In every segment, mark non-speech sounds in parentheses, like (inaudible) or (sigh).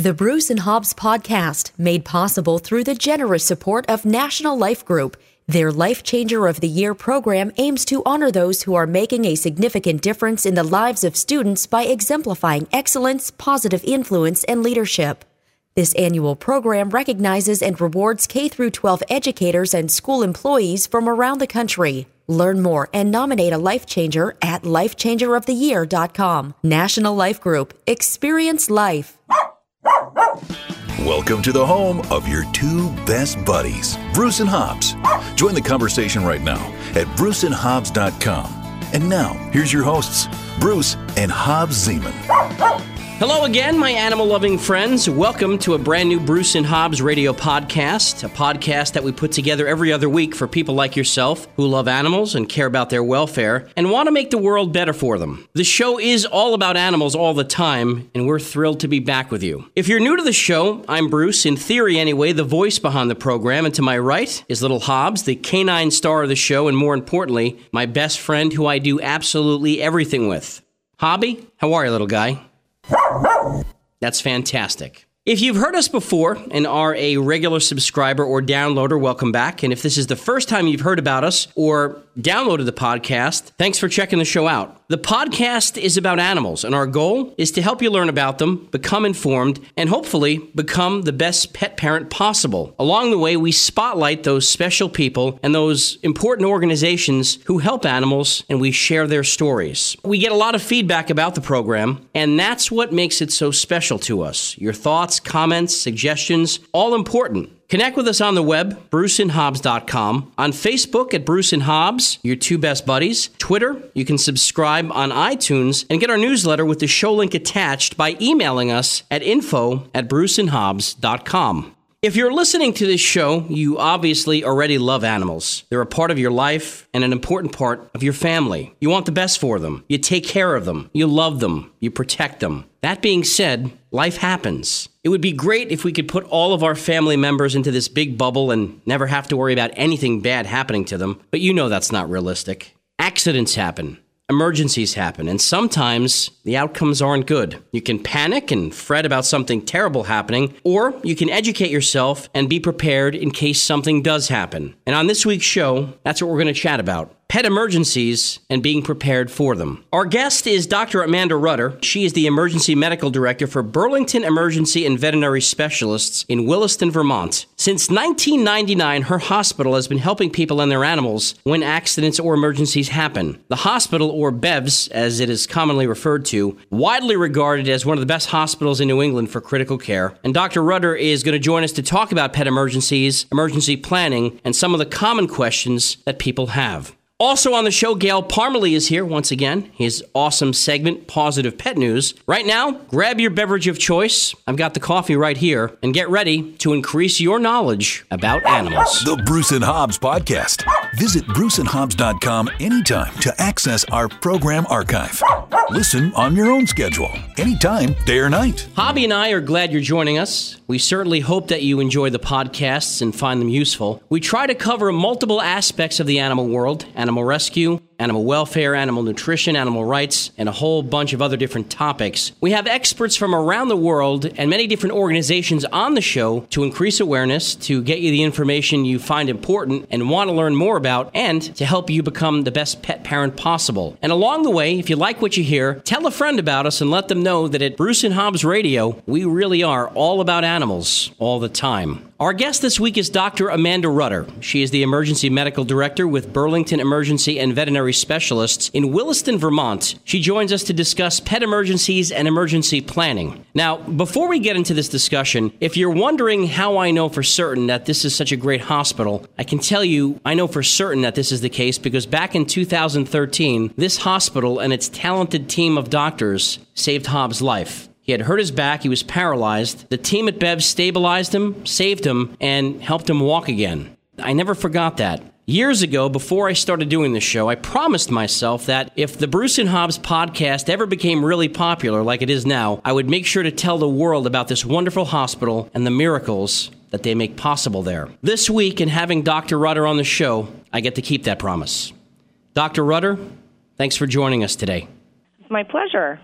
The Bruce and Hobbs podcast, made possible through the generous support of National Life Group. Their Life Changer of the Year program aims to honor those who are making a significant difference in the lives of students by exemplifying excellence, positive influence, and leadership. This annual program recognizes and rewards K 12 educators and school employees from around the country. Learn more and nominate a life changer at lifechangeroftheyear.com. National Life Group. Experience life. Welcome to the home of your two best buddies, Bruce and Hobbs. Join the conversation right now at bruceandhobbs.com. And now, here's your hosts, Bruce and Hobbs Zeman. Hello again, my animal loving friends. Welcome to a brand new Bruce and Hobbs radio podcast, a podcast that we put together every other week for people like yourself who love animals and care about their welfare and want to make the world better for them. The show is all about animals all the time, and we're thrilled to be back with you. If you're new to the show, I'm Bruce, in theory anyway, the voice behind the program, and to my right is little Hobbs, the canine star of the show, and more importantly, my best friend who I do absolutely everything with. Hobby, how are you, little guy? That's fantastic. If you've heard us before and are a regular subscriber or downloader, welcome back. And if this is the first time you've heard about us or downloaded the podcast, thanks for checking the show out. The podcast is about animals, and our goal is to help you learn about them, become informed, and hopefully become the best pet parent possible. Along the way, we spotlight those special people and those important organizations who help animals, and we share their stories. We get a lot of feedback about the program, and that's what makes it so special to us. Your thoughts, comments, suggestions, all important. Connect with us on the web, bruceandhobbs.com, on Facebook at Bruce and Hobbs, your two best buddies. Twitter, you can subscribe on iTunes and get our newsletter with the show link attached by emailing us at info at bruceandhobbs.com. If you're listening to this show, you obviously already love animals. They're a part of your life and an important part of your family. You want the best for them. You take care of them. You love them. You protect them. That being said, life happens. It would be great if we could put all of our family members into this big bubble and never have to worry about anything bad happening to them, but you know that's not realistic. Accidents happen emergencies happen, and sometimes the outcomes aren't good. You can panic and fret about something terrible happening, or you can educate yourself and be prepared in case something does happen. And on this week's show, that's what we're going to chat about pet emergencies and being prepared for them. Our guest is Dr. Amanda Rudder. She is the emergency medical director for Burlington Emergency and Veterinary Specialists in Williston, Vermont. Since 1999, her hospital has been helping people and their animals when accidents or emergencies happen. The hospital, or BEVS as it is commonly referred to, widely regarded as one of the best hospitals in New England for critical care. And Dr. Rudder is going to join us to talk about pet emergencies, emergency planning, and some of the common questions that people have. Also on the show, Gail Parmalee is here once again. His awesome segment, Positive Pet News. Right now, grab your beverage of choice. I've got the coffee right here, and get ready to increase your knowledge about animals. The Bruce and Hobbs Podcast. Visit bruceandhobbs.com anytime to access our program archive. Listen on your own schedule, anytime, day or night. Hobby and I are glad you're joining us. We certainly hope that you enjoy the podcasts and find them useful. We try to cover multiple aspects of the animal world animal rescue, animal welfare, animal nutrition, animal rights, and a whole bunch of other different topics. We have experts from around the world and many different organizations on the show to increase awareness, to get you the information you find important and want to learn more about, and to help you become the best pet parent possible. And along the way, if you like what you hear, tell a friend about us and let them know that at Bruce and Hobbs Radio, we really are all about animals all the time. Our guest this week is Dr. Amanda Rudder. She is the emergency medical director with Burlington Emergency and Veterinary Specialists in Williston, Vermont. She joins us to discuss pet emergencies and emergency planning. Now, before we get into this discussion, if you're wondering how I know for certain that this is such a great hospital, I can tell you I know for certain that this is the case because back in 2013, this hospital and its talented team of doctors saved Hobbs' life. He had hurt his back, he was paralyzed. The team at Bev stabilized him, saved him, and helped him walk again. I never forgot that. Years ago, before I started doing this show, I promised myself that if the Bruce and Hobbs podcast ever became really popular like it is now, I would make sure to tell the world about this wonderful hospital and the miracles that they make possible there. This week, in having Dr. Rudder on the show, I get to keep that promise. Dr. Rudder, thanks for joining us today. My pleasure.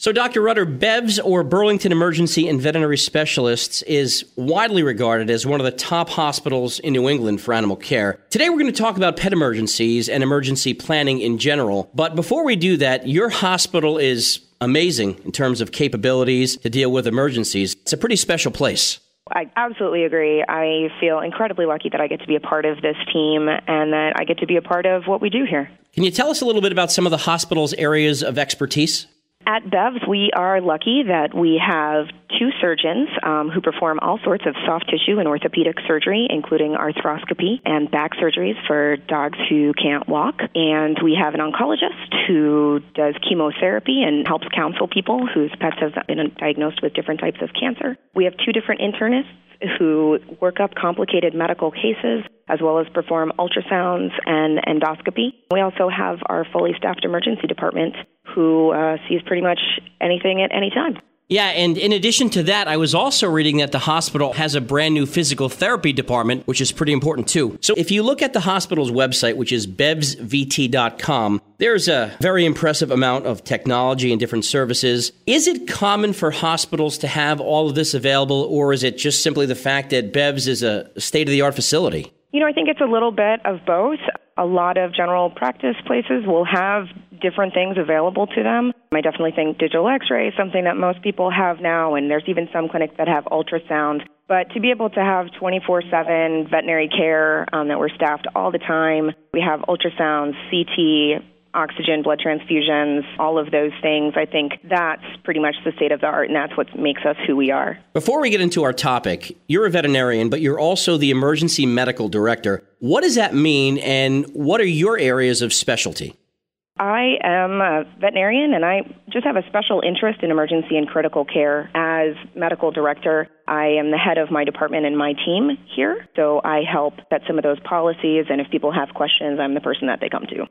So, Dr. Rutter, BEVS or Burlington Emergency and Veterinary Specialists is widely regarded as one of the top hospitals in New England for animal care. Today, we're going to talk about pet emergencies and emergency planning in general. But before we do that, your hospital is amazing in terms of capabilities to deal with emergencies. It's a pretty special place. I absolutely agree. I feel incredibly lucky that I get to be a part of this team and that I get to be a part of what we do here. Can you tell us a little bit about some of the hospital's areas of expertise? At BEVS, we are lucky that we have two surgeons um, who perform all sorts of soft tissue and orthopedic surgery, including arthroscopy and back surgeries for dogs who can't walk. And we have an oncologist who does chemotherapy and helps counsel people whose pets have been diagnosed with different types of cancer. We have two different internists who work up complicated medical cases as well as perform ultrasounds and endoscopy. We also have our fully staffed emergency department who uh, sees pretty much anything at any time. Yeah, and in addition to that, I was also reading that the hospital has a brand new physical therapy department, which is pretty important too. So if you look at the hospital's website, which is bevsvt.com, there's a very impressive amount of technology and different services. Is it common for hospitals to have all of this available, or is it just simply the fact that BEVS is a state of the art facility? You know, I think it's a little bit of both. A lot of general practice places will have different things available to them. I definitely think digital x ray is something that most people have now, and there's even some clinics that have ultrasound. But to be able to have 24 7 veterinary care um, that we're staffed all the time, we have ultrasounds, CT, oxygen, blood transfusions, all of those things. I think that's pretty much the state of the art, and that's what makes us who we are. Before we get into our topic, you're a veterinarian, but you're also the emergency medical director. What does that mean, and what are your areas of specialty? I am a veterinarian and I just have a special interest in emergency and critical care. As medical director, I am the head of my department and my team here. So I help set some of those policies, and if people have questions, I'm the person that they come to.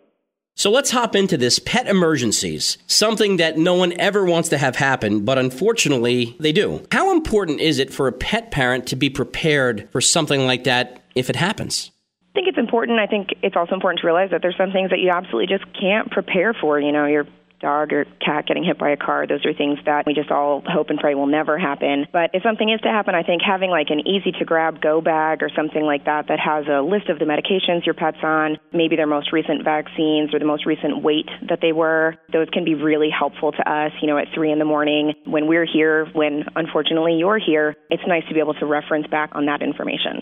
So let's hop into this pet emergencies, something that no one ever wants to have happen, but unfortunately they do. How important is it for a pet parent to be prepared for something like that if it happens? I think it's important. I think it's also important to realize that there's some things that you absolutely just can't prepare for. You know, your dog or cat getting hit by a car, those are things that we just all hope and pray will never happen. But if something is to happen, I think having like an easy to grab go bag or something like that that has a list of the medications your pet's on, maybe their most recent vaccines or the most recent weight that they were, those can be really helpful to us, you know, at three in the morning when we're here, when unfortunately you're here. It's nice to be able to reference back on that information.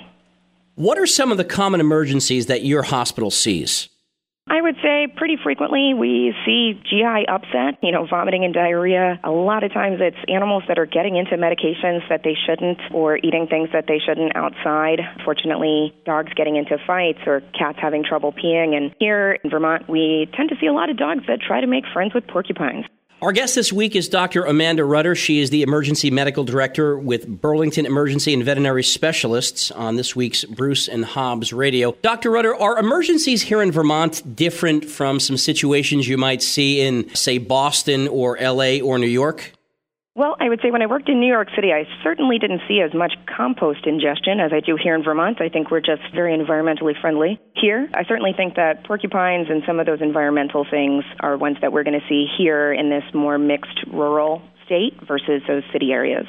What are some of the common emergencies that your hospital sees? I would say pretty frequently we see GI upset, you know, vomiting and diarrhea. A lot of times it's animals that are getting into medications that they shouldn't or eating things that they shouldn't outside. Fortunately, dogs getting into fights or cats having trouble peeing. And here in Vermont, we tend to see a lot of dogs that try to make friends with porcupines. Our guest this week is Dr. Amanda Rutter. She is the Emergency Medical Director with Burlington Emergency and Veterinary Specialists on this week's Bruce and Hobbs Radio. Dr. Rutter, are emergencies here in Vermont different from some situations you might see in, say, Boston or LA or New York? Well, I would say when I worked in New York City, I certainly didn't see as much compost ingestion as I do here in Vermont. I think we're just very environmentally friendly here. I certainly think that porcupines and some of those environmental things are ones that we're going to see here in this more mixed rural state versus those city areas.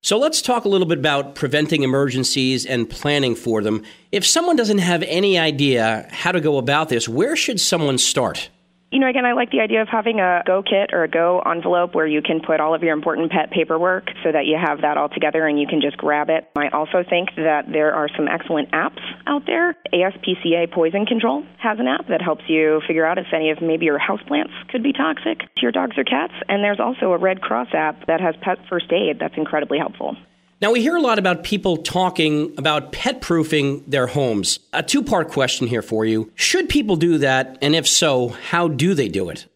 So let's talk a little bit about preventing emergencies and planning for them. If someone doesn't have any idea how to go about this, where should someone start? You know, again, I like the idea of having a Go kit or a Go envelope where you can put all of your important pet paperwork so that you have that all together and you can just grab it. I also think that there are some excellent apps out there. ASPCA Poison Control has an app that helps you figure out if any of maybe your houseplants could be toxic to your dogs or cats. And there's also a Red Cross app that has pet first aid that's incredibly helpful. Now, we hear a lot about people talking about pet proofing their homes. A two part question here for you. Should people do that? And if so, how do they do it?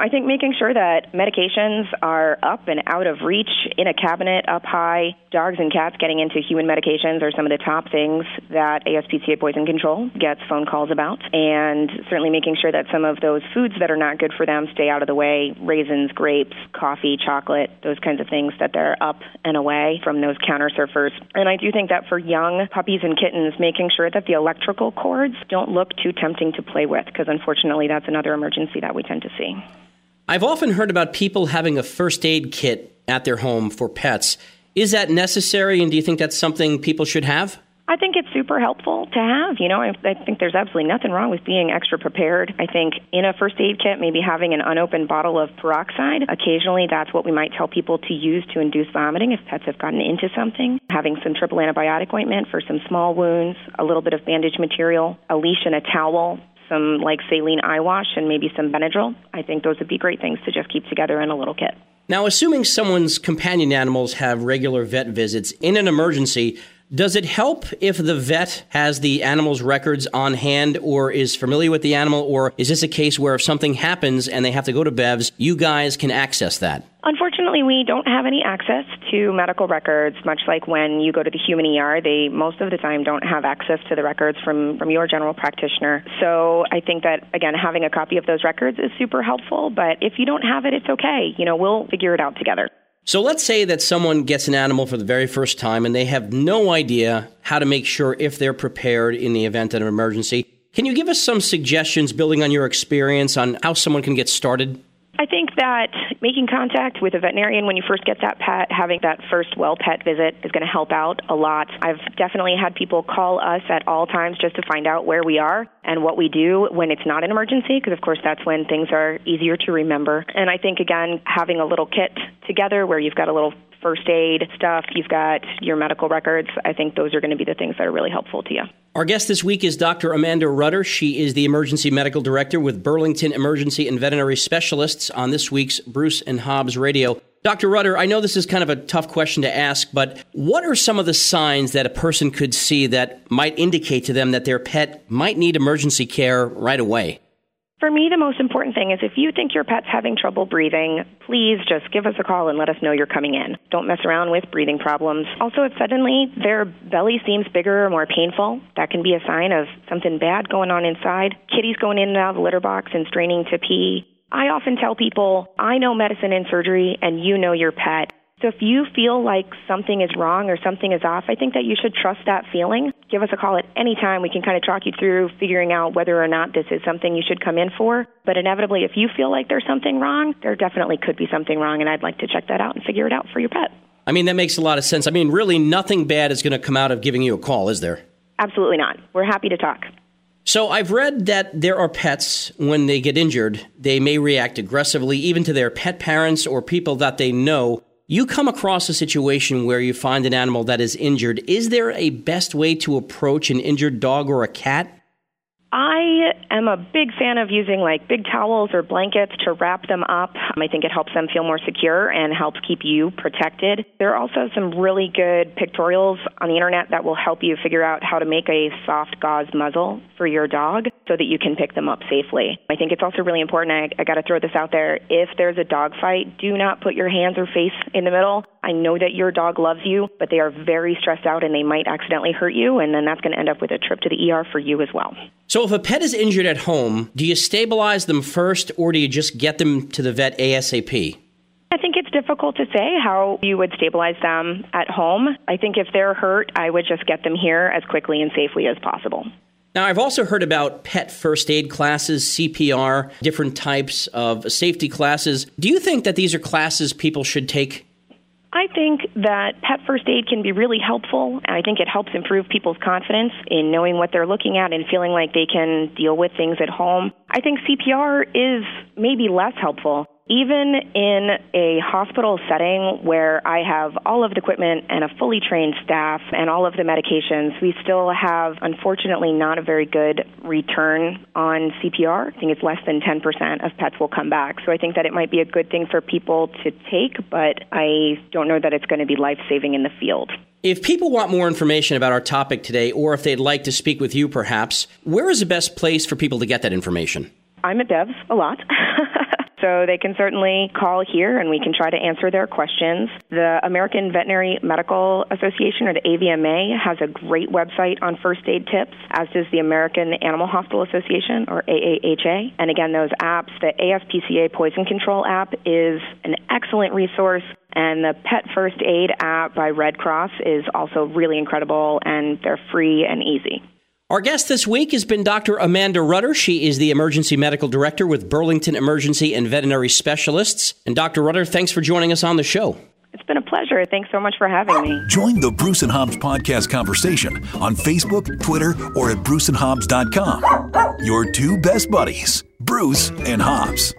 I think making sure that medications are up and out of reach in a cabinet up high, dogs and cats getting into human medications are some of the top things that ASPCA Poison Control gets phone calls about. And certainly making sure that some of those foods that are not good for them stay out of the way raisins, grapes, coffee, chocolate, those kinds of things that they're up and away from those counter surfers. And I do think that for young puppies and kittens, making sure that the electrical cords don't look too tempting to play with, because unfortunately that's another emergency that we tend to see. I've often heard about people having a first aid kit at their home for pets. Is that necessary, and do you think that's something people should have? I think it's super helpful to have. You know, I, I think there's absolutely nothing wrong with being extra prepared. I think in a first aid kit, maybe having an unopened bottle of peroxide. Occasionally, that's what we might tell people to use to induce vomiting if pets have gotten into something. Having some triple antibiotic ointment for some small wounds, a little bit of bandage material, a leash and a towel, some like saline eye wash, and maybe some Benadryl. I think those would be great things to just keep together in a little kit. Now, assuming someone's companion animals have regular vet visits in an emergency, does it help if the vet has the animal's records on hand or is familiar with the animal, or is this a case where if something happens and they have to go to BEVS, you guys can access that? Unfortunately, we don't have any access to medical records, much like when you go to the human ER. They most of the time don't have access to the records from, from your general practitioner. So I think that, again, having a copy of those records is super helpful, but if you don't have it, it's okay. You know, we'll figure it out together. So let's say that someone gets an animal for the very first time and they have no idea how to make sure if they're prepared in the event of an emergency. Can you give us some suggestions building on your experience on how someone can get started? I think that making contact with a veterinarian when you first get that pet, having that first well pet visit is going to help out a lot. I've definitely had people call us at all times just to find out where we are and what we do when it's not an emergency, because of course that's when things are easier to remember. And I think, again, having a little kit together where you've got a little first aid stuff, you've got your medical records. I think those are going to be the things that are really helpful to you. Our guest this week is Dr. Amanda Rudder. She is the emergency medical director with Burlington Emergency and Veterinary Specialists on this week's Bruce and Hobbs Radio. Dr. Rudder, I know this is kind of a tough question to ask, but what are some of the signs that a person could see that might indicate to them that their pet might need emergency care right away? For me, the most important thing is if you think your pet's having trouble breathing, please just give us a call and let us know you're coming in. Don't mess around with breathing problems. Also, if suddenly their belly seems bigger or more painful, that can be a sign of something bad going on inside. Kitties going in and out of the litter box and straining to pee. I often tell people, I know medicine and surgery, and you know your pet. So if you feel like something is wrong or something is off, I think that you should trust that feeling. Give us a call at any time. We can kind of talk you through figuring out whether or not this is something you should come in for. But inevitably, if you feel like there's something wrong, there definitely could be something wrong, and I'd like to check that out and figure it out for your pet. I mean, that makes a lot of sense. I mean, really, nothing bad is going to come out of giving you a call, is there? Absolutely not. We're happy to talk. So I've read that there are pets, when they get injured, they may react aggressively, even to their pet parents or people that they know you come across a situation where you find an animal that is injured. Is there a best way to approach an injured dog or a cat? I am a big fan of using like big towels or blankets to wrap them up. I think it helps them feel more secure and helps keep you protected. There are also some really good pictorials on the internet that will help you figure out how to make a soft gauze muzzle for your dog so that you can pick them up safely. I think it's also really important. I, I got to throw this out there. If there's a dog fight, do not put your hands or face in the middle. I know that your dog loves you, but they are very stressed out and they might accidentally hurt you, and then that's going to end up with a trip to the ER for you as well. So, if a pet is injured at home, do you stabilize them first or do you just get them to the vet ASAP? I think it's difficult to say how you would stabilize them at home. I think if they're hurt, I would just get them here as quickly and safely as possible. Now, I've also heard about pet first aid classes, CPR, different types of safety classes. Do you think that these are classes people should take? I think that pet first aid can be really helpful. I think it helps improve people's confidence in knowing what they're looking at and feeling like they can deal with things at home. I think CPR is maybe less helpful even in a hospital setting where I have all of the equipment and a fully trained staff and all of the medications, we still have, unfortunately, not a very good return on CPR. I think it's less than 10% of pets will come back. So I think that it might be a good thing for people to take, but I don't know that it's going to be life saving in the field. If people want more information about our topic today, or if they'd like to speak with you perhaps, where is the best place for people to get that information? I'm at BEVS a lot. (laughs) So they can certainly call here and we can try to answer their questions. The American Veterinary Medical Association, or the AVMA, has a great website on first aid tips, as does the American Animal Hospital Association, or AAHA. And again, those apps, the ASPCA Poison Control app is an excellent resource. And the Pet First Aid app by Red Cross is also really incredible, and they're free and easy. Our guest this week has been Dr. Amanda Rudder. She is the emergency medical director with Burlington Emergency and Veterinary Specialists. And Dr. Rudder, thanks for joining us on the show. It's been a pleasure. Thanks so much for having me. Join the Bruce and Hobbs podcast conversation on Facebook, Twitter, or at bruceandhobbs.com. Your two best buddies, Bruce and Hobbs.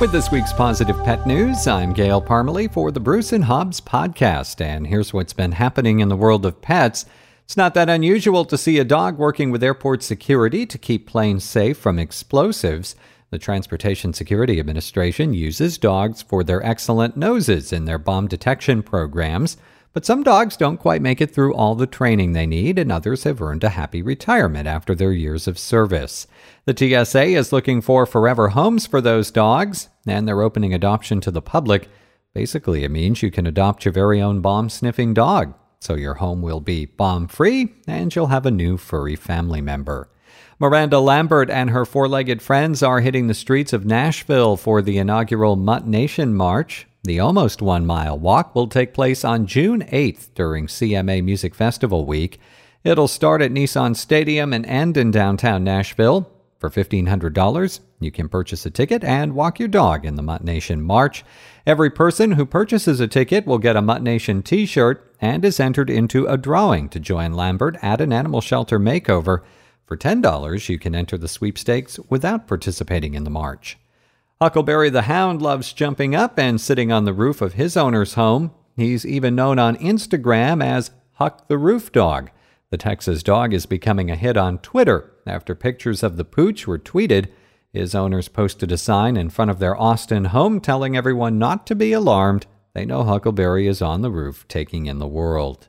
With this week's positive pet news, I'm Gail Parmalee for the Bruce and Hobbs podcast, and here's what's been happening in the world of pets. It's not that unusual to see a dog working with airport security to keep planes safe from explosives. The Transportation Security Administration uses dogs for their excellent noses in their bomb detection programs. But some dogs don't quite make it through all the training they need, and others have earned a happy retirement after their years of service. The TSA is looking for forever homes for those dogs, and they're opening adoption to the public. Basically, it means you can adopt your very own bomb sniffing dog. So your home will be bomb free, and you'll have a new furry family member. Miranda Lambert and her four legged friends are hitting the streets of Nashville for the inaugural Mutt Nation March. The almost one mile walk will take place on June 8th during CMA Music Festival Week. It'll start at Nissan Stadium and end in downtown Nashville. For $1,500, you can purchase a ticket and walk your dog in the Mutt Nation March. Every person who purchases a ticket will get a Mutt Nation t shirt and is entered into a drawing to join Lambert at an animal shelter makeover. For $10, you can enter the sweepstakes without participating in the march. Huckleberry the Hound loves jumping up and sitting on the roof of his owner's home. He's even known on Instagram as Huck the Roof Dog. The Texas dog is becoming a hit on Twitter after pictures of the pooch were tweeted. His owners posted a sign in front of their Austin home telling everyone not to be alarmed. They know Huckleberry is on the roof taking in the world.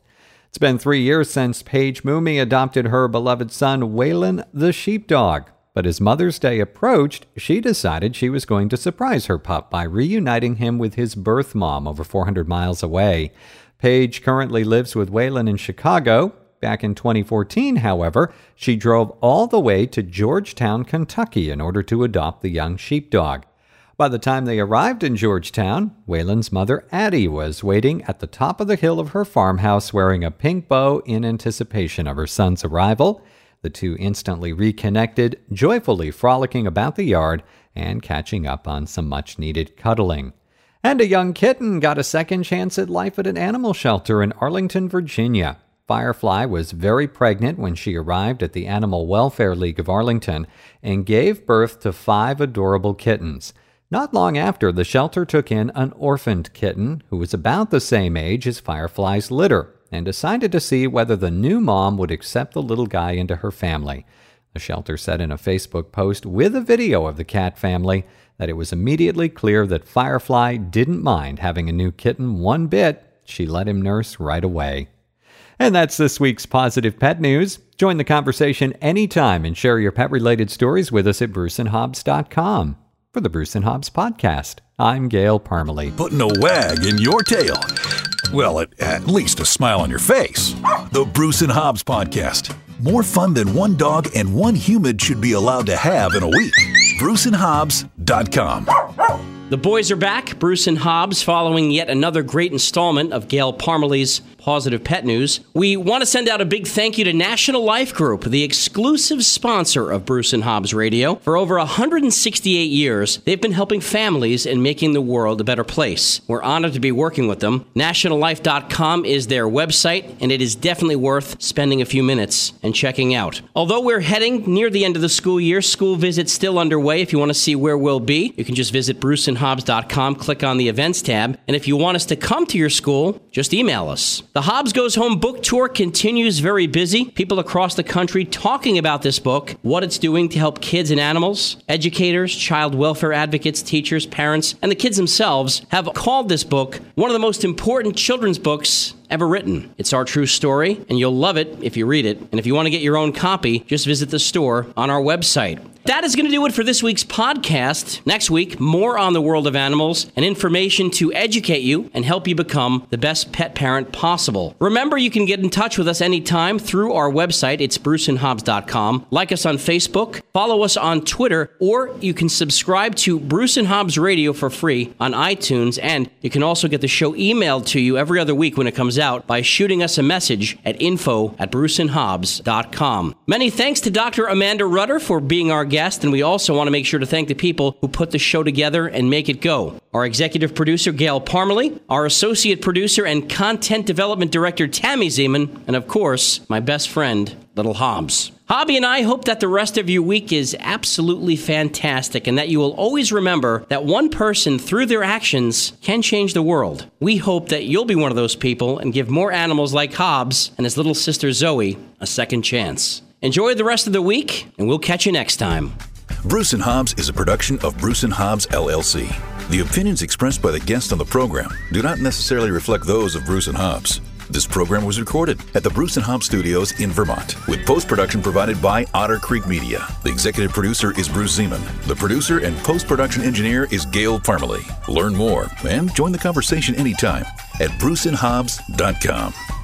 It's been three years since Paige Mooney adopted her beloved son, Waylon the sheepdog. But as Mother's Day approached, she decided she was going to surprise her pup by reuniting him with his birth mom over 400 miles away. Paige currently lives with Waylon in Chicago. Back in 2014, however, she drove all the way to Georgetown, Kentucky in order to adopt the young sheepdog. By the time they arrived in Georgetown, Waylon's mother, Addie, was waiting at the top of the hill of her farmhouse wearing a pink bow in anticipation of her son's arrival. The two instantly reconnected, joyfully frolicking about the yard and catching up on some much needed cuddling. And a young kitten got a second chance at life at an animal shelter in Arlington, Virginia. Firefly was very pregnant when she arrived at the Animal Welfare League of Arlington and gave birth to five adorable kittens. Not long after, the shelter took in an orphaned kitten who was about the same age as Firefly's litter and decided to see whether the new mom would accept the little guy into her family. The shelter said in a Facebook post with a video of the cat family that it was immediately clear that Firefly didn't mind having a new kitten one bit. She let him nurse right away. And that's this week's positive pet news. Join the conversation anytime and share your pet related stories with us at bruceandhobbs.com. For the Bruce and Hobbs podcast, I'm Gail Parmalee. Putting a wag in your tail. Well, at, at least a smile on your face. The Bruce and Hobbs podcast. More fun than one dog and one human should be allowed to have in a week. BruceandHobbs.com. The boys are back, Bruce and Hobbs, following yet another great installment of Gail Parmalee's positive pet news. We want to send out a big thank you to National Life Group, the exclusive sponsor of Bruce and Hobbs Radio. For over 168 years, they've been helping families and making the world a better place. We're honored to be working with them. NationalLife.com is their website, and it is definitely worth spending a few minutes and checking out. Although we're heading near the end of the school year, school visits still underway. If you want to see where we'll be, you can just visit bruceandhobbs.com, click on the events tab. And if you want us to come to your school, just email us. The Hobbs Goes Home book tour continues very busy. People across the country talking about this book, what it's doing to help kids and animals. Educators, child welfare advocates, teachers, parents, and the kids themselves have called this book one of the most important children's books ever written. It's our true story, and you'll love it if you read it. And if you want to get your own copy, just visit the store on our website. That is going to do it for this week's podcast. Next week, more on the world of animals and information to educate you and help you become the best pet parent possible. Remember, you can get in touch with us anytime through our website. It's bruceandhobbs.com. Like us on Facebook, follow us on Twitter, or you can subscribe to Bruce and Hobbs Radio for free on iTunes. And you can also get the show emailed to you every other week when it comes out by shooting us a message at info at bruceandhobbs.com. Many thanks to Dr. Amanda Rudder for being our guest, and we also want to make sure to thank the people who put the show together and make it go. Our executive producer, Gail Parmalee, our associate producer and content development director, Tammy Zeman, and of course, my best friend, Little Hobbs. Hobby and I hope that the rest of your week is absolutely fantastic and that you will always remember that one person, through their actions, can change the world. We hope that you'll be one of those people and give more animals like Hobbs and his little sister Zoe a second chance. Enjoy the rest of the week, and we'll catch you next time. Bruce and Hobbs is a production of Bruce and Hobbs LLC. The opinions expressed by the guests on the program do not necessarily reflect those of Bruce and Hobbs. This program was recorded at the Bruce and Hobbs Studios in Vermont, with post production provided by Otter Creek Media. The executive producer is Bruce Zeman. The producer and post production engineer is Gail Parmalee. Learn more and join the conversation anytime at bruceandhobbs.com.